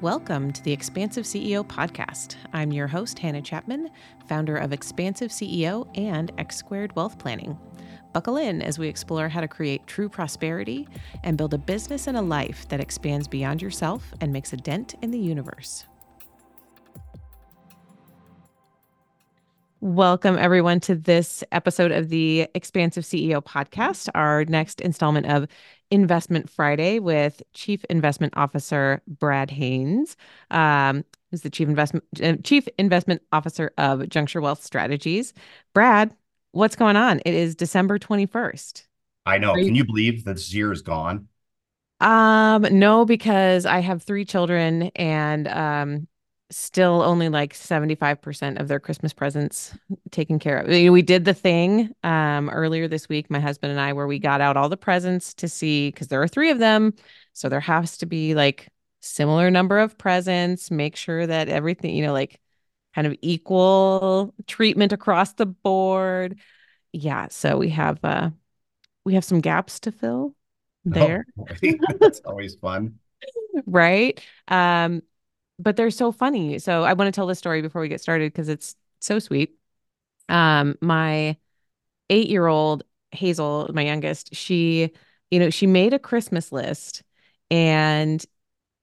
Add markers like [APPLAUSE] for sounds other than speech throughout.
Welcome to the Expansive CEO podcast. I'm your host, Hannah Chapman, founder of Expansive CEO and X Squared Wealth Planning. Buckle in as we explore how to create true prosperity and build a business and a life that expands beyond yourself and makes a dent in the universe. Welcome, everyone, to this episode of the Expansive CEO podcast, our next installment of Investment Friday with Chief Investment Officer Brad Haines, um, who's the Chief Investment uh, Chief Investment Officer of Juncture Wealth Strategies. Brad, what's going on? It is December twenty first. I know. You- Can you believe that this year is gone? Um, no, because I have three children and um still only like 75% of their Christmas presents taken care of. We did the thing um, earlier this week, my husband and I, where we got out all the presents to see because there are three of them. So there has to be like similar number of presents, make sure that everything, you know, like kind of equal treatment across the board. Yeah. So we have uh we have some gaps to fill oh, there. Oh, [LAUGHS] That's always fun. [LAUGHS] right. Um but they're so funny. So I want to tell this story before we get started because it's so sweet. Um, my eight year old Hazel, my youngest, she, you know, she made a Christmas list and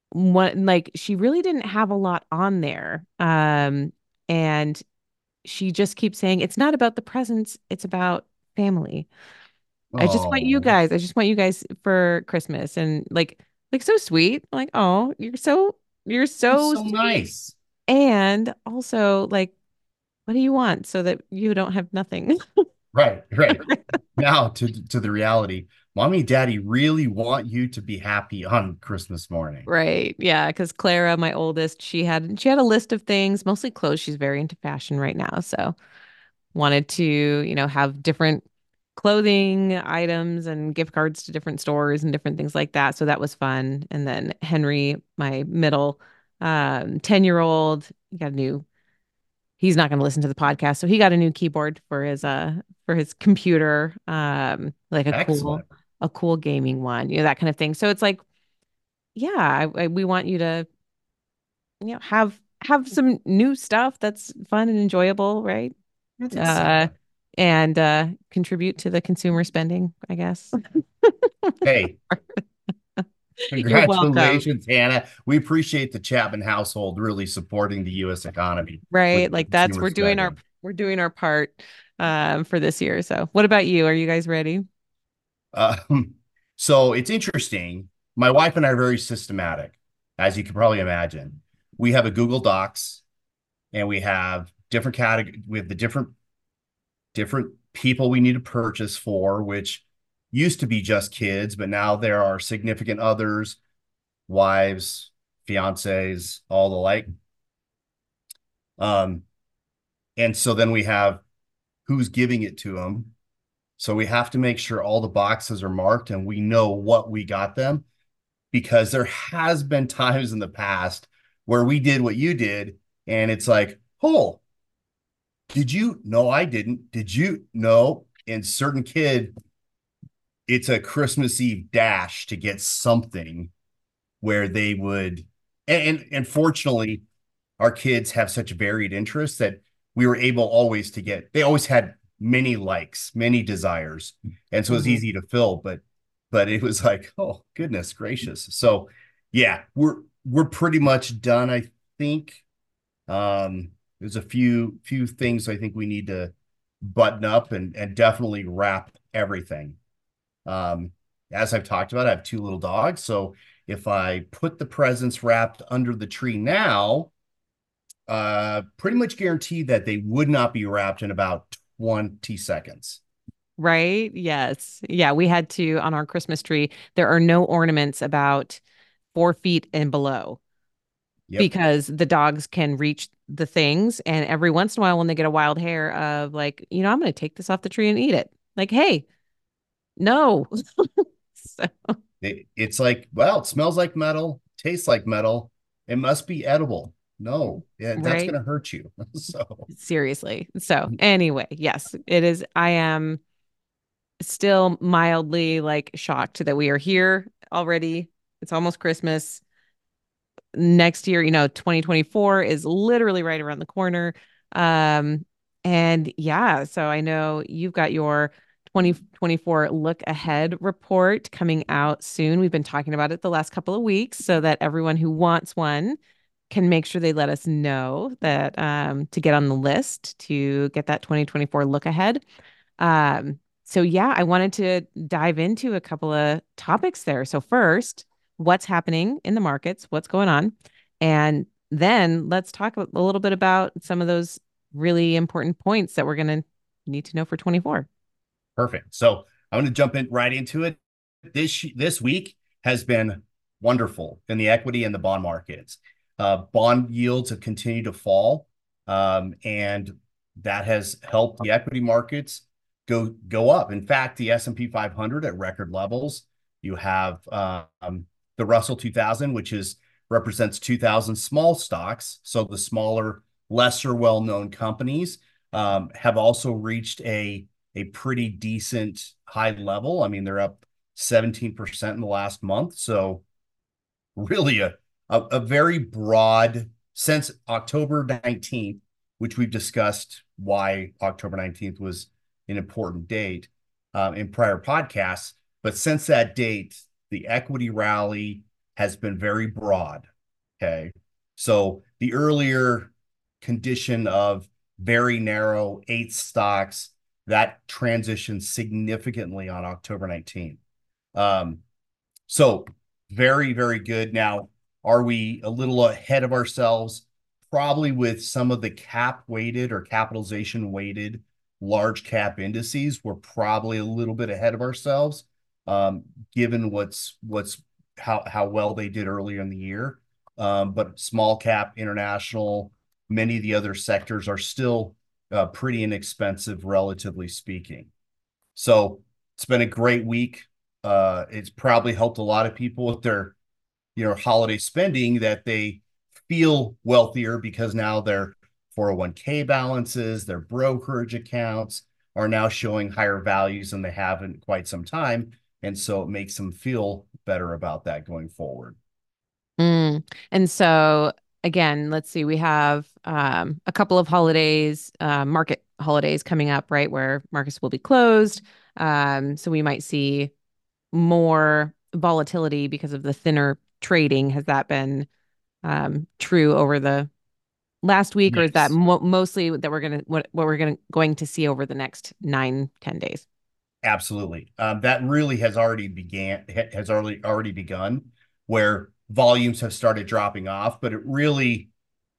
what like she really didn't have a lot on there. Um, and she just keeps saying it's not about the presents, it's about family. I just want you guys, I just want you guys for Christmas and like like so sweet. like, oh, you're so you're so, so nice. And also, like, what do you want so that you don't have nothing? [LAUGHS] right, right. now to to the reality. Mommy and daddy really want you to be happy on Christmas morning. Right. Yeah. Cause Clara, my oldest, she had she had a list of things, mostly clothes. She's very into fashion right now. So wanted to, you know, have different clothing items and gift cards to different stores and different things like that. So that was fun. And then Henry, my middle um 10 year old, got a new he's not going to listen to the podcast. So he got a new keyboard for his uh for his computer. Um like a Excellent. cool a cool gaming one, you know, that kind of thing. So it's like, yeah, I, I, we want you to, you know, have have some new stuff that's fun and enjoyable, right? That's uh, and uh, contribute to the consumer spending, I guess. hey, [LAUGHS] congratulations, Hannah. We appreciate the Chapman household really supporting the U.S. economy. Right, like that's we're doing our we're doing our part um, for this year. So, what about you? Are you guys ready? Um, so it's interesting. My wife and I are very systematic, as you can probably imagine. We have a Google Docs, and we have different categories. We have the different different people we need to purchase for, which used to be just kids, but now there are significant others, wives, fiancés, all the like. Um, and so then we have who's giving it to them. So we have to make sure all the boxes are marked and we know what we got them because there has been times in the past where we did what you did and it's like, oh, did you? No, I didn't. Did you? No. And certain kid, it's a Christmas Eve dash to get something where they would, and and, fortunately, our kids have such varied interests that we were able always to get. They always had many likes, many desires, and so it was mm-hmm. easy to fill. But but it was like, [LAUGHS] oh goodness gracious. So yeah, we're we're pretty much done. I think. Um, there's a few few things I think we need to button up and and definitely wrap everything. Um, as I've talked about, I have two little dogs, so if I put the presents wrapped under the tree now, uh, pretty much guarantee that they would not be wrapped in about 20 seconds. Right? Yes. Yeah, we had to on our Christmas tree. There are no ornaments about four feet and below. Yep. because the dogs can reach the things and every once in a while when they get a wild hair of like you know i'm going to take this off the tree and eat it. Like hey no. [LAUGHS] So. it, it's like well it smells like metal tastes like metal. It must be edible. No yeah that's going to hurt you. [LAUGHS] So seriously. So mm. anyway yes it is i am still mildly like shocked that we are here already. It's almost christmas next year, you know, 2024 is literally right around the corner. Um, and yeah, so I know you've got your 2024 look ahead report coming out soon. We've been talking about it the last couple of weeks so that everyone who wants one can make sure they let us know that um, to get on the list to get that 2024 look ahead. Um, so yeah, I wanted to dive into a couple of topics there. So first, what's happening in the markets, what's going on, and then let's talk a little bit about some of those really important points that we're going to need to know for 24. Perfect. So I'm going to jump in right into it. This this week has been wonderful in the equity and the bond markets. Uh, bond yields have continued to fall, um, and that has helped the equity markets go go up. In fact, the S&P 500 at record levels. You have um, the Russell 2000, which is represents 2,000 small stocks. So the smaller, lesser well-known companies um, have also reached a a pretty decent high level. I mean, they're up 17% in the last month. So really a, a, a very broad since October 19th, which we've discussed why October 19th was an important date um, in prior podcasts. But since that date, the equity rally has been very broad. Okay. So the earlier condition of very narrow eight stocks that transitioned significantly on October 19th. Um, so very, very good. Now, are we a little ahead of ourselves? Probably with some of the cap weighted or capitalization weighted large cap indices, we're probably a little bit ahead of ourselves, um, given what's what's how how well they did earlier in the year. Um, but small cap, international, many of the other sectors are still uh, pretty inexpensive, relatively speaking. So it's been a great week. Uh, it's probably helped a lot of people with their, you know, holiday spending that they feel wealthier because now their 401k balances, their brokerage accounts are now showing higher values than they have in quite some time. And so it makes them feel better about that going forward. Mm. And so again, let's see, we have um, a couple of holidays, uh, market holidays coming up, right, where markets will be closed. Um, so we might see more volatility because of the thinner trading. Has that been um, true over the last week, yes. or is that mo- mostly that we're gonna what what we're gonna going to see over the next nine ten days? Absolutely, um, that really has already began has already already begun, where volumes have started dropping off, but it really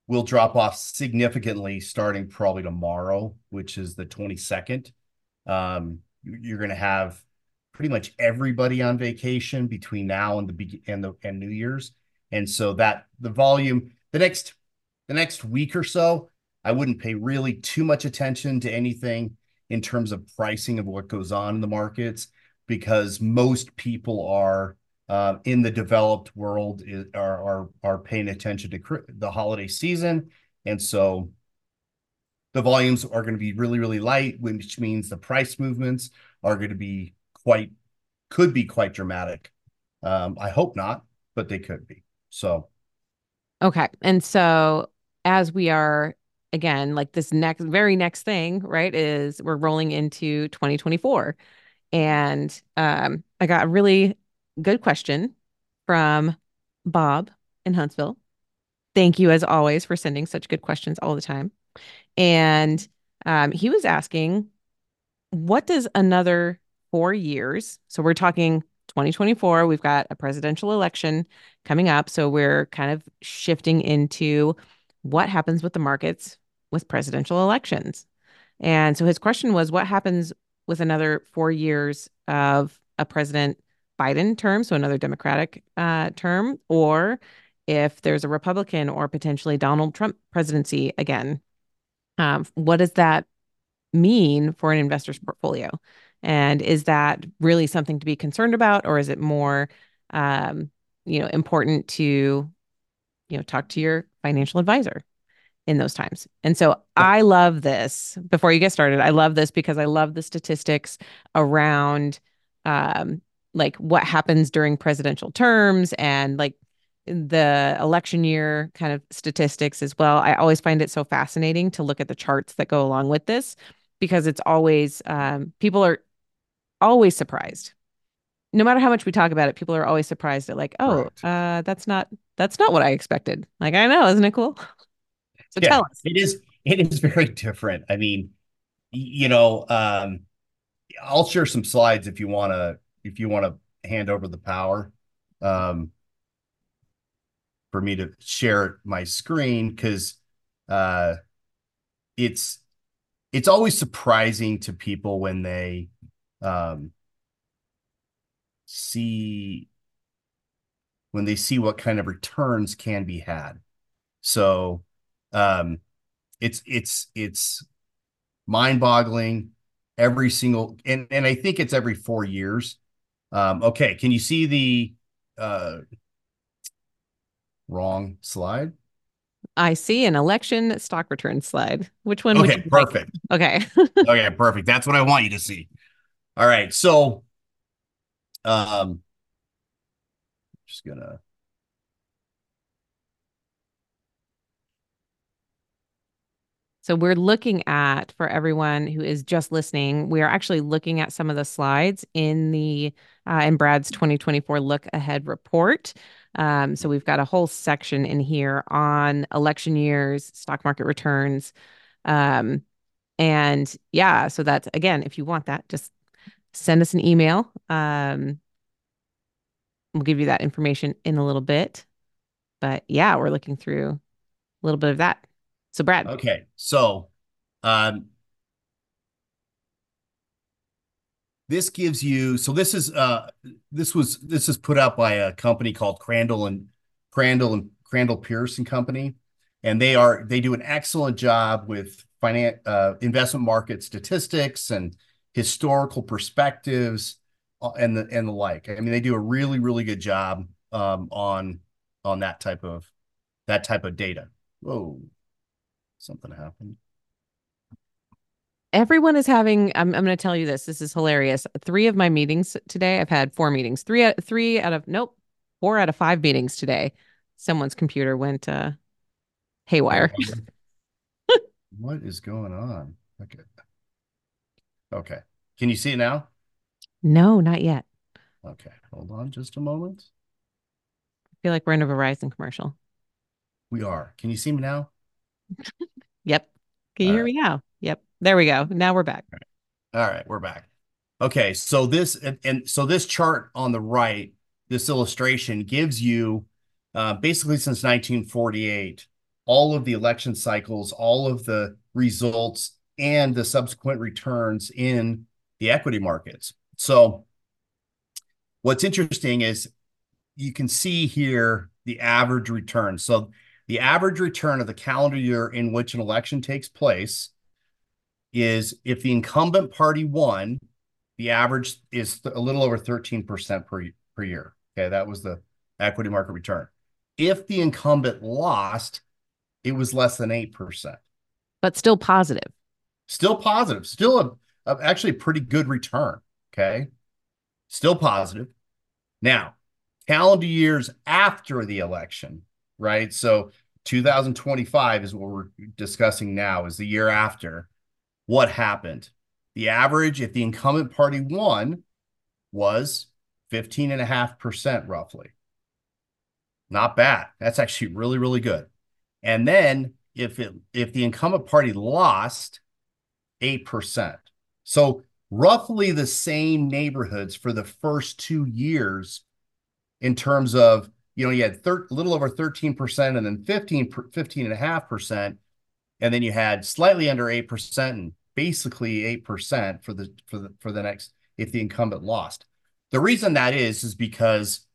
will drop off significantly starting probably tomorrow, which is the 22nd. Um, you're going to have pretty much everybody on vacation between now and the and the and New Year's, and so that the volume the next the next week or so, I wouldn't pay really too much attention to anything in terms of pricing of what goes on in the markets because most people are uh, in the developed world is, are, are are paying attention to the holiday season, and so the volumes are going to be really really light, which means the price movements are going to be quite could be quite dramatic. Um, I hope not, but they could be. So, okay, and so as we are again like this next very next thing, right? Is we're rolling into 2024, and um, I got a really good question from Bob in Huntsville. Thank you, as always, for sending such good questions all the time. And um, he was asking, what does another four years? So we're talking 2024, we've got a presidential election coming up. So we're kind of shifting into what happens with the markets with presidential elections. And so his question was, what happens with another four years of a president Biden term, so another Democratic uh, term, or if there's a Republican or potentially Donald Trump presidency again. Um, what does that mean for an investor's portfolio? And is that really something to be concerned about, or is it more, um, you know, important to, you know, talk to your financial advisor in those times? And so I love this. Before you get started, I love this because I love the statistics around um, like what happens during presidential terms and like the election year kind of statistics as well. I always find it so fascinating to look at the charts that go along with this because it's always um, people are always surprised. No matter how much we talk about it, people are always surprised at like, oh, uh, that's not that's not what I expected. Like, I know, isn't it cool? [LAUGHS] So yeah, tell us. It is it is very different. I mean, you know, um, I'll share some slides if you want to if you want to hand over the power um, for me to share my screen because uh, it's it's always surprising to people when they um, see when they see what kind of returns can be had. So um, it's it's it's mind-boggling every single and and I think it's every four years. Um, okay, can you see the uh, wrong slide? I see an election stock return slide. Which one? Okay, perfect. Like? Okay. [LAUGHS] okay, perfect. That's what I want you to see. All right, so um, just gonna So we're looking at, for everyone who is just listening, we are actually looking at some of the slides in the uh, in Brad's 2024 look ahead report. Um, so we've got a whole section in here on election years, stock market returns, um, and yeah. So that's again, if you want that, just send us an email. Um, we'll give you that information in a little bit. But yeah, we're looking through a little bit of that. So Brad. Okay. So um this gives you so this is uh this was this is put out by a company called Crandall and Crandall and Crandall Pearson Company. And they are they do an excellent job with finance uh investment market statistics and historical perspectives uh, and the and the like. I mean, they do a really, really good job um on on that type of that type of data. Whoa something happened. Everyone is having. I'm. I'm going to tell you this. This is hilarious. Three of my meetings today. I've had four meetings. Three. Out, three out of nope. Four out of five meetings today. Someone's computer went uh, haywire. [LAUGHS] what is going on? Okay. Okay. Can you see it now? No, not yet. Okay. Hold on just a moment. I feel like we're in a Verizon commercial. We are. Can you see me now? [LAUGHS] Yep. Can you All hear right. me now? Yep. There we go. Now we're back. All right. All right, we're back. Okay, so this and, and, so this chart on the right, this illustration gives you uh, basically since 1948 all of the election cycles, all of the results, and the subsequent returns in the equity markets. So, what's interesting is you can see here the average return. So, the average return of the calendar year in which an election takes place is if the incumbent party won, the average is a little over 13% per, per year. Okay, that was the equity market return. If the incumbent lost, it was less than 8%. But still positive. Still positive. Still a, a actually pretty good return. Okay. Still positive. Now, calendar years after the election, right? So 2025 is what we're discussing now, is the year after. What happened? The average, if the incumbent party won, was 15.5% roughly. Not bad. That's actually really, really good. And then if it if the incumbent party lost, 8%. So roughly the same neighborhoods for the first two years in terms of you know, you had a little over 13% and then 15, 15.5%. And then you had slightly under 8% and basically 8% for the, for the, for the next, if the incumbent lost. The reason that is, is because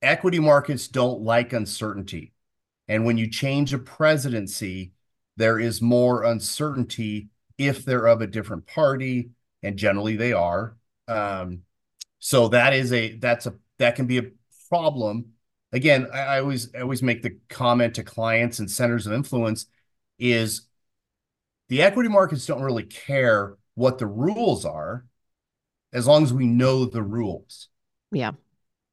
equity markets don't like uncertainty. And when you change a presidency, there is more uncertainty if they're of a different party, and generally they are. Um, so that is a that's a that can be a problem again, I, I always I always make the comment to clients and centers of influence is the equity markets don't really care what the rules are as long as we know the rules. Yeah.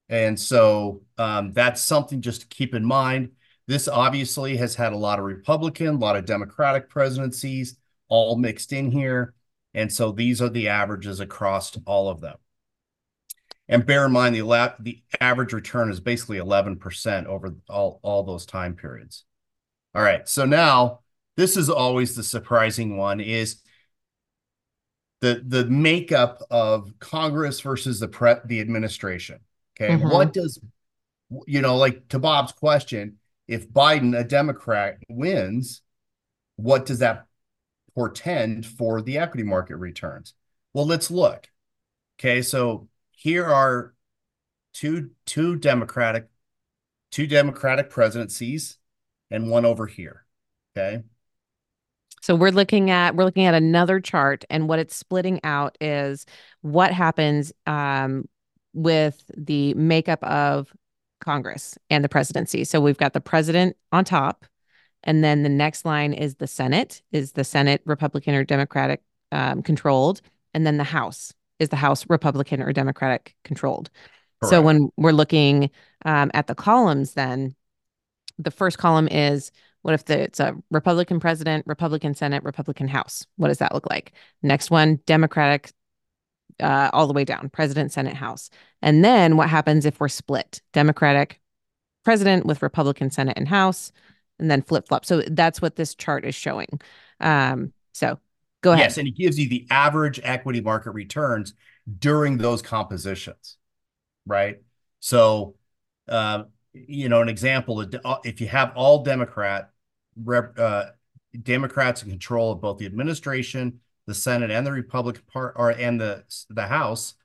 And so um, that's something just to keep in mind. This obviously has had a lot of Republican, a lot of Democratic presidencies all mixed in here. And so these are the averages across all of them. And bear in mind, the, the average return is basically 11% over all, all those time periods. All right, so now this is always the surprising one is the the makeup of Congress versus the pre the administration. Okay, mm-hmm. what does you know, like to Bob's question, if Biden, a Democrat, wins, what does that portend for the equity market returns? Well, let's look. Okay, so here are two two Democratic two Democratic presidencies and one over here. Okay. So we're looking at we're looking at another chart, and what it's splitting out is what happens um, with the makeup of Congress and the presidency. So we've got the president on top, and then the next line is the Senate. Is the Senate Republican or Democratic um, controlled? And then the House is the House Republican or Democratic controlled. Correct. So when we're looking um, at the columns, then the first column is what if the, it's a Republican president, Republican Senate, Republican House? What does that look like? Next one, Democratic, uh, all the way down, President, Senate, House. And then what happens if we're split? Democratic president with Republican Senate and House, and then flip flop. So that's what this chart is showing. Um, so go ahead. Yes, and it gives you the average equity market returns during those compositions, right? So uh, you know, an example, uh, if you have all Democrat, uh, Democrats in control of both the administration, the Senate, and the Republican part, or and the the House,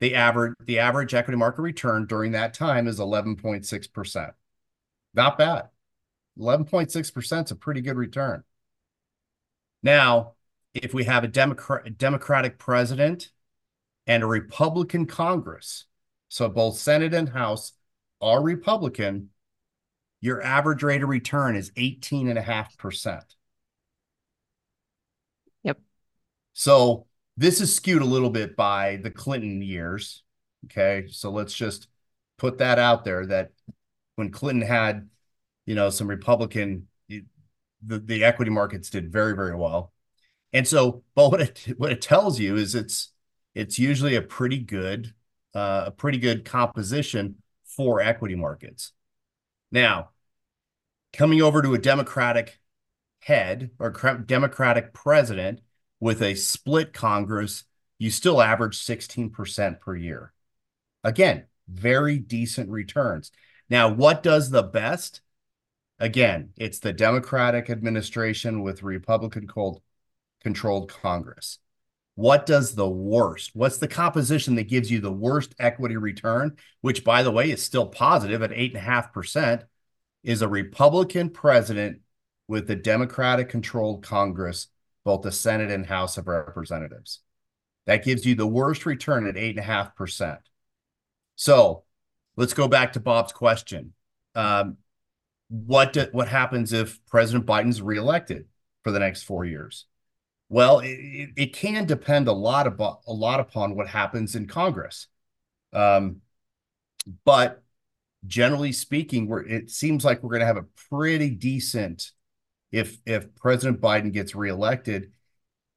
the average the average equity market return during that time is eleven point six percent. Not bad. Eleven point six percent is a pretty good return. Now, if we have a Democrat Democratic president and a Republican Congress, so both Senate and House are Republican, your average rate of return is 18.5%. Yep. So this is skewed a little bit by the Clinton years. Okay. So let's just put that out there that when Clinton had, you know, some Republican, the, the equity markets did very, very well. And so, but what it what it tells you is it's it's usually a pretty good uh, a pretty good composition for equity markets. Now, coming over to a Democratic head or Democratic president with a split Congress, you still average 16% per year. Again, very decent returns. Now, what does the best? Again, it's the Democratic administration with Republican controlled Congress. What does the worst? What's the composition that gives you the worst equity return, which, by the way, is still positive at 8.5%, is a Republican president with the Democratic controlled Congress, both the Senate and House of Representatives. That gives you the worst return at 8.5%. So let's go back to Bob's question. Um, what, do, what happens if President Biden's reelected for the next four years? Well, it, it can depend a lot about a lot upon what happens in Congress. Um, but generally speaking, we're it seems like we're going to have a pretty decent if if President Biden gets reelected.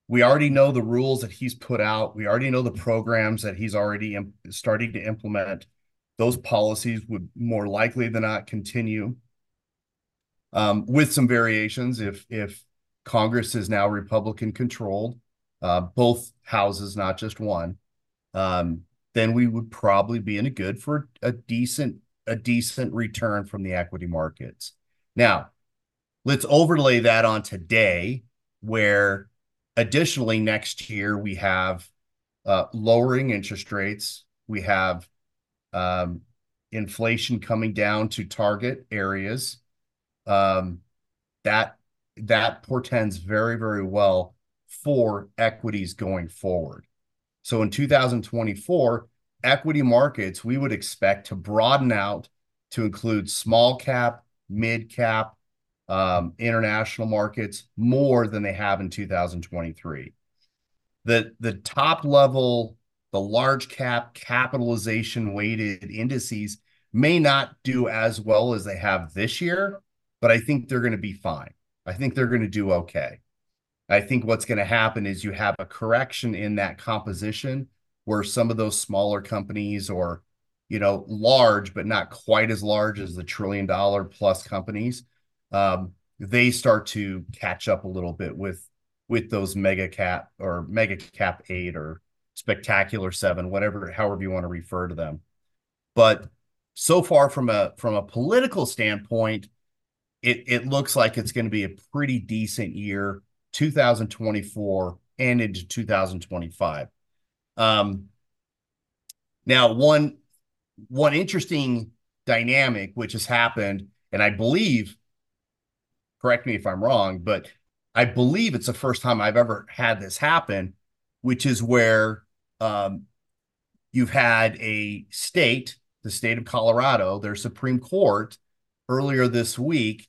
We already know the rules that he's put out. We already know the programs that he's already starting to implement. Those policies would more likely than not continue, um, with some variations if if Congress is now Republican controlled, uh, both houses, not just one, um, then we would probably be in a good for a decent a decent return from the equity markets. Now, let's overlay that on today, where additionally next year we have uh, lowering interest rates, we have um, inflation coming down to target areas. Um, that that portends very, very well for equities going forward. So in 2024, equity markets, we would expect to broaden out to include small cap, mid cap, um, international markets more than they have in 2023. The, the top level, the the large cap capitalization weighted indices may not do as well as they have this year, but I think they're going to be fine. I think they're going to do okay. I think what's going to happen is you have a correction in that composition where some of those smaller companies or you know large but not quite as large as the trillion dollar plus companies um, they start to catch up a little bit with with those mega cap or mega cap eight or spectacular seven whatever however you want to refer to them but so far from a from a political standpoint it it looks like it's going to be a pretty decent year 2024 and into 2025 um now one one interesting dynamic which has happened and i believe correct me if i'm wrong but i believe it's the first time i've ever had this happen which is where um, you've had a state the state of colorado their supreme court earlier this week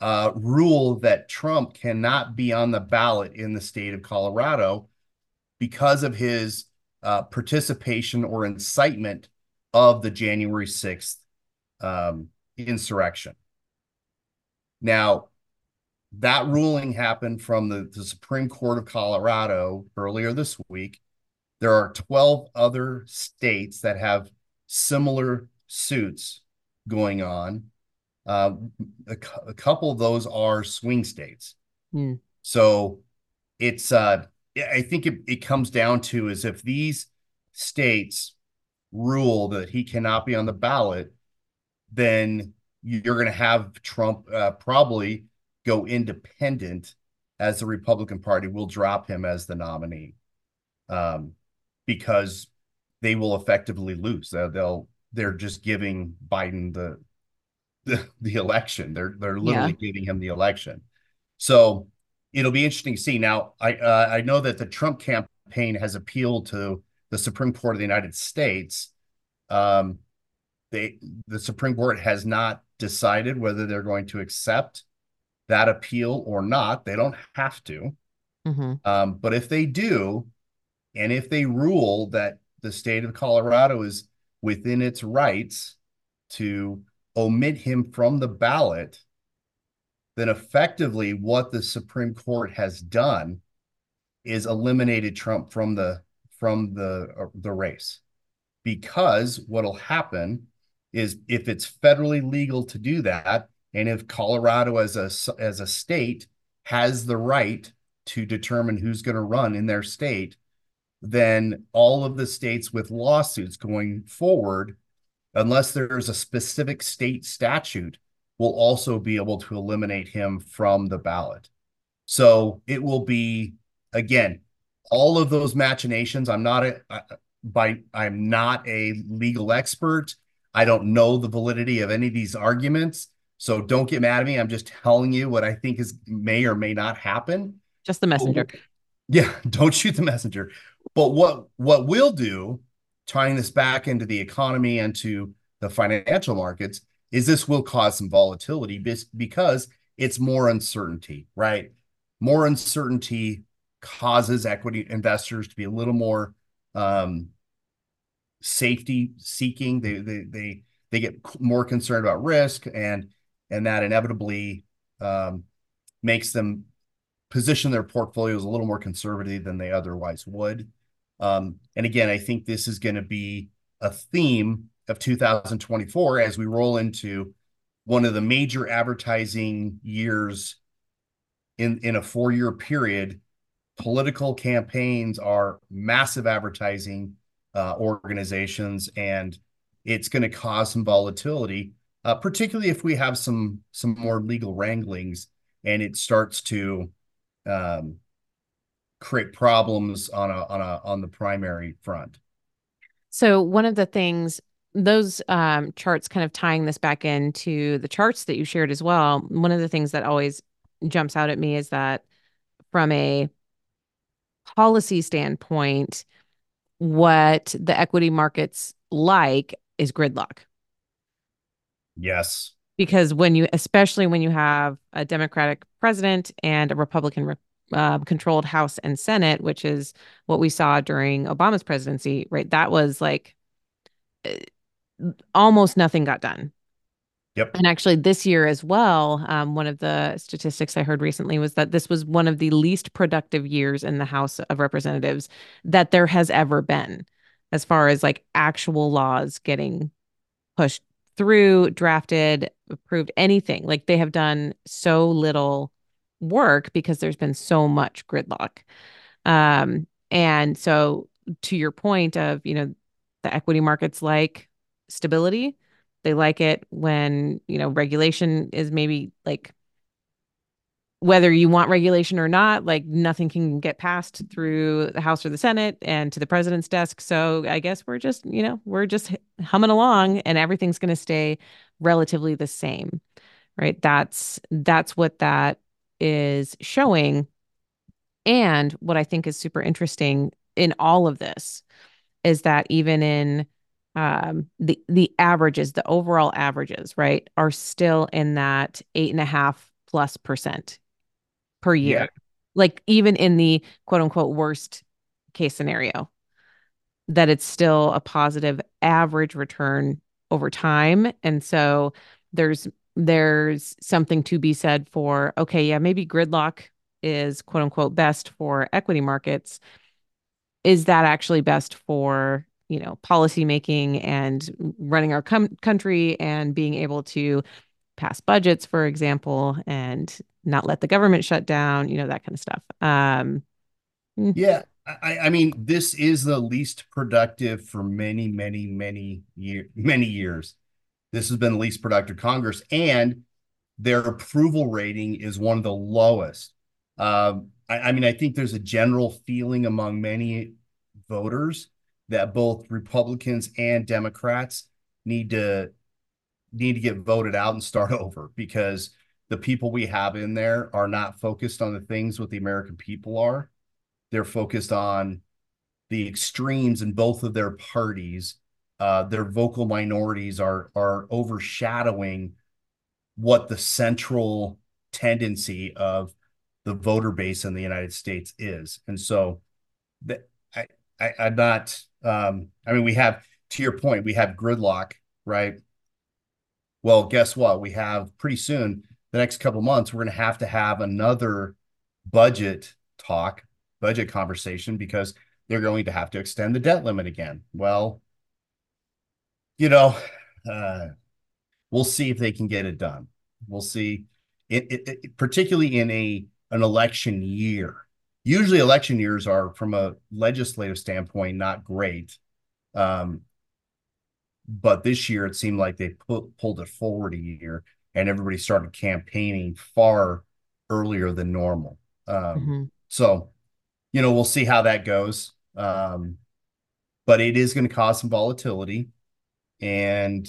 uh, rule that Trump cannot be on the ballot in the state of Colorado because of his uh, participation or incitement of the January 6th um, insurrection. Now, that ruling happened from the, the Supreme Court of Colorado earlier this week. There are 12 other states that have similar suits going on uh, a, a, couple of those are swing states. Mm. So it's uh, I think it, it comes down to is if these states rule that he cannot be on the ballot, then you're going to have Trump uh, probably go independent as the Republican Party will drop him as the nominee um, because they will effectively lose. They'll they're just giving Biden the the, the election. They're they're literally yeah. giving him the election. So it'll be interesting to see. Now, I uh, I know that the Trump campaign has appealed to the Supreme Court of the United States. Um, they the Supreme Court has not decided whether they're going to accept that appeal or not. They don't have to. Mm-hmm. Um, but if they do, and if they rule that the state of Colorado is within its rights to omit him from the ballot, then effectively what the Supreme Court has done is eliminated Trump from the from the uh, the race. Because what'll happen is if it's federally legal to do that, and if Colorado as a as a state has the right to determine who's going to run in their state, then all of the states with lawsuits going forward unless there's a specific state statute, will also be able to eliminate him from the ballot. So it will be again all of those machinations. I'm not a by I'm not a legal expert. I don't know the validity of any of these arguments. So don't get mad at me. I'm just telling you what I think is may or may not happen. Just the messenger. Yeah, [LAUGHS] don't shoot the messenger. But what what we'll do tying this back into the economy and to the financial markets is this will cause some volatility because it's more uncertainty, right? More uncertainty causes equity investors to be a little more um, safety seeking. They they they they get more concerned about risk, and and that inevitably um, makes them position their portfolios a little more conservative than they otherwise would. Um, and again, I think this is going to be a theme of 2024 as we roll into one of the major advertising years in in a four year period. Political campaigns are massive advertising uh, organizations, and it's going to cause some volatility, uh, particularly if we have some some more legal wranglings and it starts to um, create problems on a on a on the primary front. So one of the things those um, charts kind of tying this back into the charts that you shared as well. One of the things that always jumps out at me is that from a policy standpoint, what the equity markets like is gridlock. Yes. Because when you, especially when you have a Democratic president and a Republican re- uh, controlled House and Senate, which is what we saw during Obama's presidency, right? That was like eh, almost nothing got done. Yep. And actually, this year as well, um, one of the statistics I heard recently was that this was one of the least productive years in the House of Representatives that there has ever been, as far as like actual laws getting pushed through, drafted, approved, anything. Like they have done so little work because there's been so much gridlock. Um, and so to your point of, you know, the equity markets like stability, they like it when, you know, regulation is maybe like whether you want regulation or not, like nothing can get passed through the House or the Senate and to the president's desk. So I guess we're just, you know, we're just humming along and everything's going to stay relatively the same. Right? That's that's what that is showing. And what I think is super interesting in all of this is that even in um, the the averages, the overall averages, right, are still in that eight and a half plus percent per year. Yeah. Like even in the quote unquote worst case scenario, that it's still a positive average return over time. And so there's there's something to be said for okay, yeah, maybe gridlock is quote unquote best for equity markets. Is that actually best for you know policy making and running our com- country and being able to pass budgets, for example, and not let the government shut down, you know, that kind of stuff. Um, hmm. yeah, I, I mean, this is the least productive for many, many, many year, many years. This has been the least productive Congress, and their approval rating is one of the lowest. Um, I, I mean, I think there's a general feeling among many voters that both Republicans and Democrats need to need to get voted out and start [LAUGHS] over because the people we have in there are not focused on the things what the American people are. They're focused on the extremes in both of their parties. Uh, their vocal minorities are are overshadowing what the central tendency of the voter base in the United States is, and so that I, I I'm not. Um, I mean, we have to your point, we have gridlock, right? Well, guess what? We have pretty soon the next couple months, we're going to have to have another budget talk, budget conversation, because they're going to have to extend the debt limit again. Well, you know, uh, we'll see if they can get it done. We'll see. It, it, it, particularly in a an election year. Usually, election years are, from a legislative standpoint, not great. Um, but this year, it seemed like they put, pulled it forward a year and everybody started campaigning far earlier than normal. Um, mm-hmm. So, you know, we'll see how that goes. Um, but it is going to cause some volatility. And,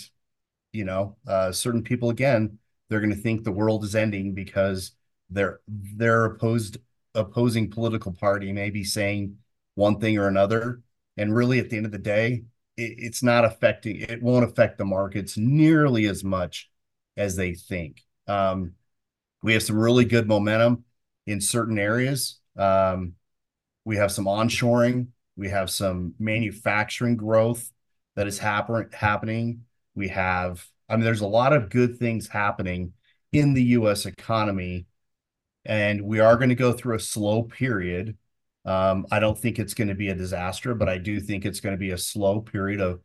you know, uh, certain people, again, they're going to think the world is ending because they're they're opposed opposing political party may be saying one thing or another and really at the end of the day it, it's not affecting it won't affect the markets nearly as much as they think. Um, we have some really good momentum in certain areas. Um, we have some onshoring. We have some manufacturing growth that is happen- happening. We have, I mean, there's a lot of good things happening in the US economy. And we are going to go through a slow period. Um, I don't think it's going to be a disaster, but I do think it's going to be a slow period of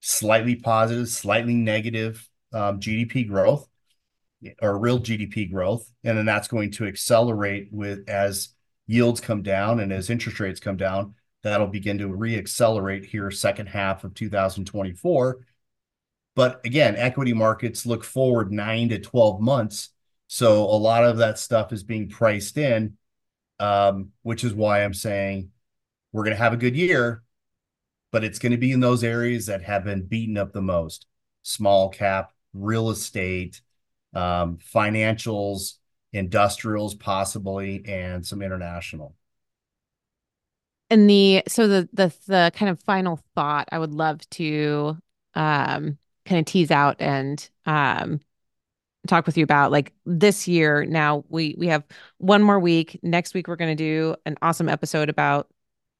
slightly positive, slightly negative um, GDP growth or real GDP growth, and then that's going to accelerate with as yields come down and as interest rates come down. That'll begin to reaccelerate here second half of 2024. But again, equity markets look forward nine to 12 months. So a lot of that stuff is being priced in, um, which is why I'm saying we're going to have a good year, but it's going to be in those areas that have been beaten up the most small cap, real estate, um, financials, industrials, possibly, and some international. And the so the the the kind of final thought I would love to um, kind of tease out and um, talk with you about like this year. Now we we have one more week. Next week we're going to do an awesome episode about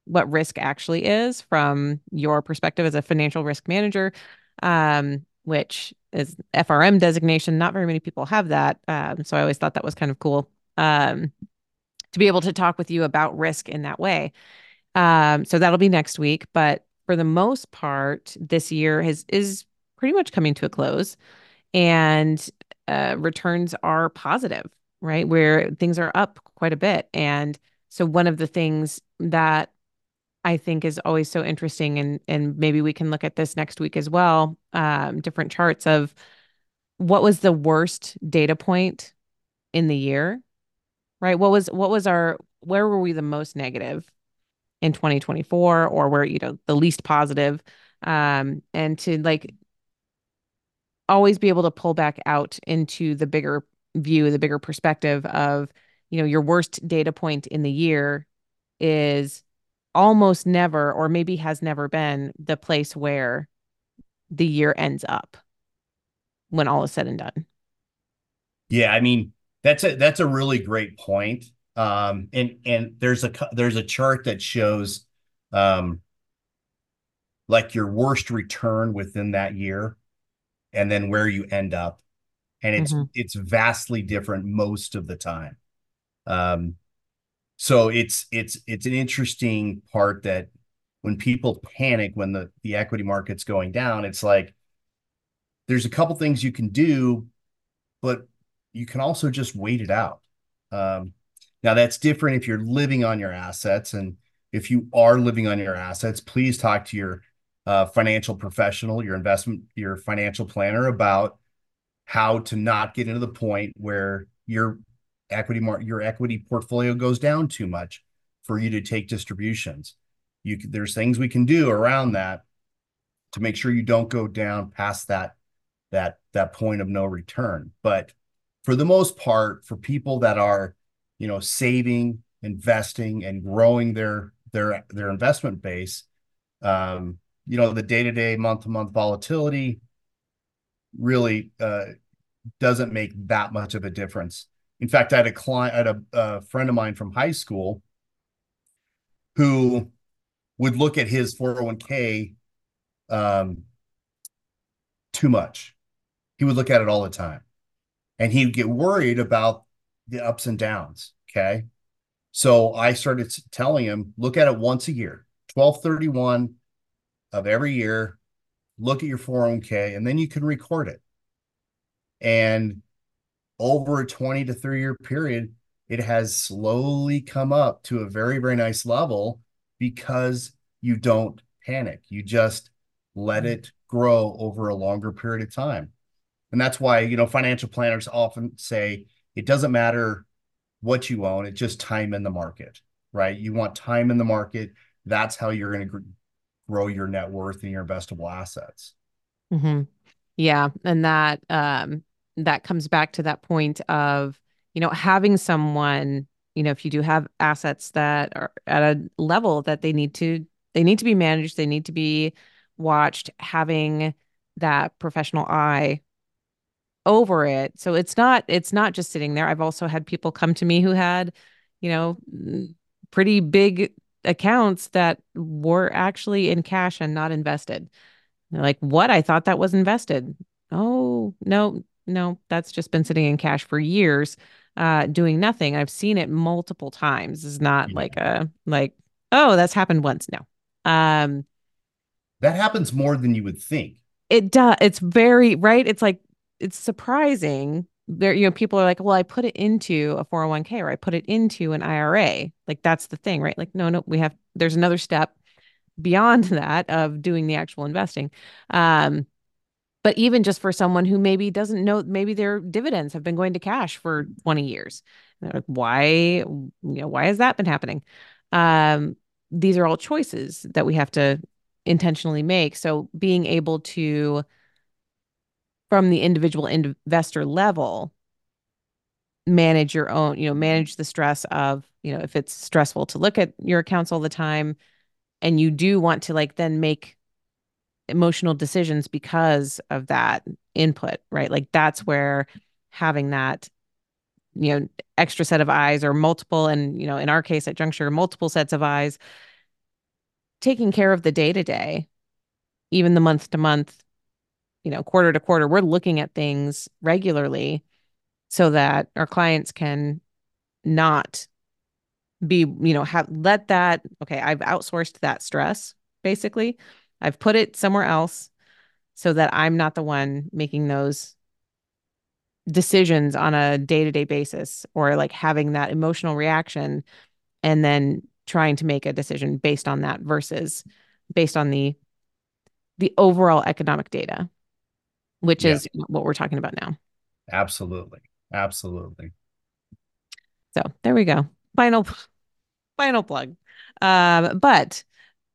what risk actually is from your perspective as a financial risk manager, um, which is FRM designation. Not very many people have that, um, so I always thought that was kind of cool um, to be able to talk with you about risk in that way. Um, so that'll be next week, but for the most part, this year has is pretty much coming to a close, and uh, returns are positive, right? Where things are up quite a bit, and so one of the things that I think is always so interesting, and and maybe we can look at this next week as well. Um, different charts of what was the worst data point in the year, right? What was what was our where were we the most negative in 2024, or where you know the least positive, um, and to like always be able to pull back out into the bigger view, the bigger perspective of you know your worst data point in the year is almost never, or maybe has never been, the place where the year ends up when all is said and done. Yeah, I mean that's a that's a really great point. Um, and and there's a there's a chart that shows um, like your worst return within that year, and then where you end up, and it's mm-hmm. it's vastly different most of the time. Um, so it's it's it's an interesting part that when people panic when the the equity market's going down it's like there's a couple things you can do but you can also just wait it out um, now that's different if you're living on your assets and if you are living on your assets please talk to your uh, financial professional your investment your financial planner about how to not get into the point where you're equity market your equity portfolio goes down too much for you to take distributions. You there's things we can do around that to make sure you don't go down past that that that point of no return. But for the most part for people that are you know saving investing and growing their their their investment base um you know the day-to-day month-to-month volatility really uh doesn't make that much of a difference in fact, I had a client, I had a, a friend of mine from high school who would look at his 401k um, too much. He would look at it all the time. And he'd get worried about the ups and downs. Okay. So I started telling him, look at it once a year, 1231 of every year. Look at your 401k and then you can record it. And over a 20 to 30 year period, it has slowly come up to a very, very nice level because you don't panic. You just let mm-hmm. it grow over a longer period of time. And that's why, you know, financial planners often say it doesn't matter what you own, it's just time in the market, right? You want time in the market. That's how you're going to gr- grow your net worth and your investable assets. Mm-hmm. Yeah. And that, um, that comes back to that point of, you know, having someone, you know, if you do have assets that are at a level that they need to, they need to be managed, they need to be watched, having that professional eye over it. So it's not, it's not just sitting there. I've also had people come to me who had, you know, pretty big accounts that were actually in cash and not invested. They're like, what? I thought that was invested. Oh, no, no, that's just been sitting in cash for years, uh, doing nothing. I've seen it multiple times. It's not yeah. like a like, oh, that's happened once. No. Um that happens more than you would think. It does. It's very right. It's like it's surprising. There, you know, people are like, well, I put it into a 401k or I put it into an IRA. Like that's the thing, right? Like, no, no, we have there's another step beyond [LAUGHS] that of doing the actual investing. Um, but even just for someone who maybe doesn't know, maybe their dividends have been going to cash for 20 years. Like, why, you know, why has that been happening? Um, these are all choices that we have to intentionally make. So being able to, from the individual investor level, manage your own, you know, manage the stress of, you know, if it's stressful to look at your accounts all the time and you do want to like then make emotional decisions because of that input, right? Like that's where having that you know extra set of eyes or multiple and you know in our case at juncture multiple sets of eyes taking care of the day to day even the month to month you know quarter to quarter we're looking at things regularly so that our clients can not be you know have let that okay i've outsourced that stress basically. I've put it somewhere else so that i'm not the one making those decisions on a day-to-day basis or like having that emotional reaction and then trying to make a decision based on that versus based on the the overall economic data which yeah. is what we're talking about now absolutely absolutely so there we go final final plug um but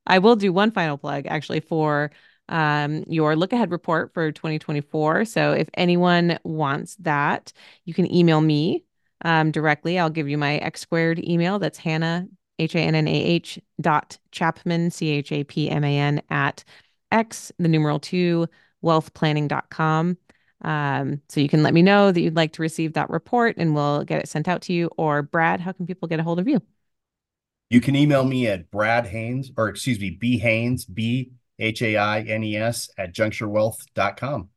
i will do one final plug actually for um, your look ahead report for 2024. So if anyone wants that, you can email me um, directly. I'll give you my X squared email. That's Hannah, H A N N A H dot Chapman, C H A P M A N at X, the numeral two, wealthplanning.com. Um, so you can let me know that you'd like to receive that report and we'll get it sent out to you. Or Brad, how can people get a hold of you? You can email me at Brad Haines, or excuse me, B Haines, B H A I N E S, at juncturewealth.com.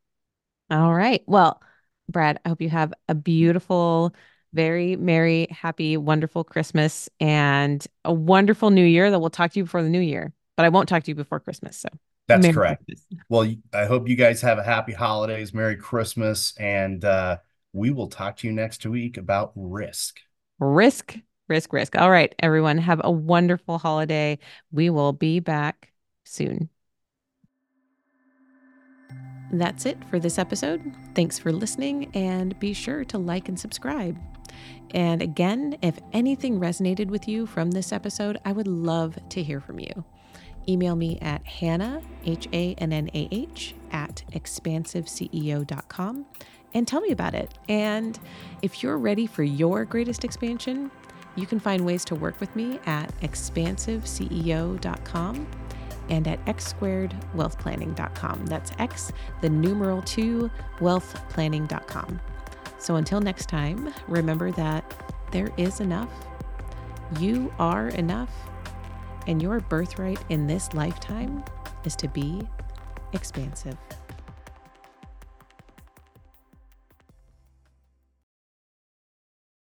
All right. Well, Brad, I hope you have a beautiful, very merry, happy, wonderful Christmas and a wonderful new year that we'll talk to you before the new year, but I won't talk to you before Christmas. So that's merry correct. Christmas. Well, I hope you guys have a happy holidays, Merry Christmas, and uh, we will talk to you next week about risk. Risk, risk, risk. All right, everyone, have a wonderful holiday. We will be back soon. That's it for this episode. Thanks for listening and be sure to like and subscribe. And again, if anything resonated with you from this episode, I would love to hear from you. Email me at Hannah, H A N N A H, at expansiveceo.com and tell me about it. And if you're ready for your greatest expansion, you can find ways to work with me at expansiveceo.com and at x squared wealthplanning.com. That's X, the numeral two, wealthplanning.com. So until next time, remember that there is enough. You are enough. And your birthright in this lifetime is to be expansive.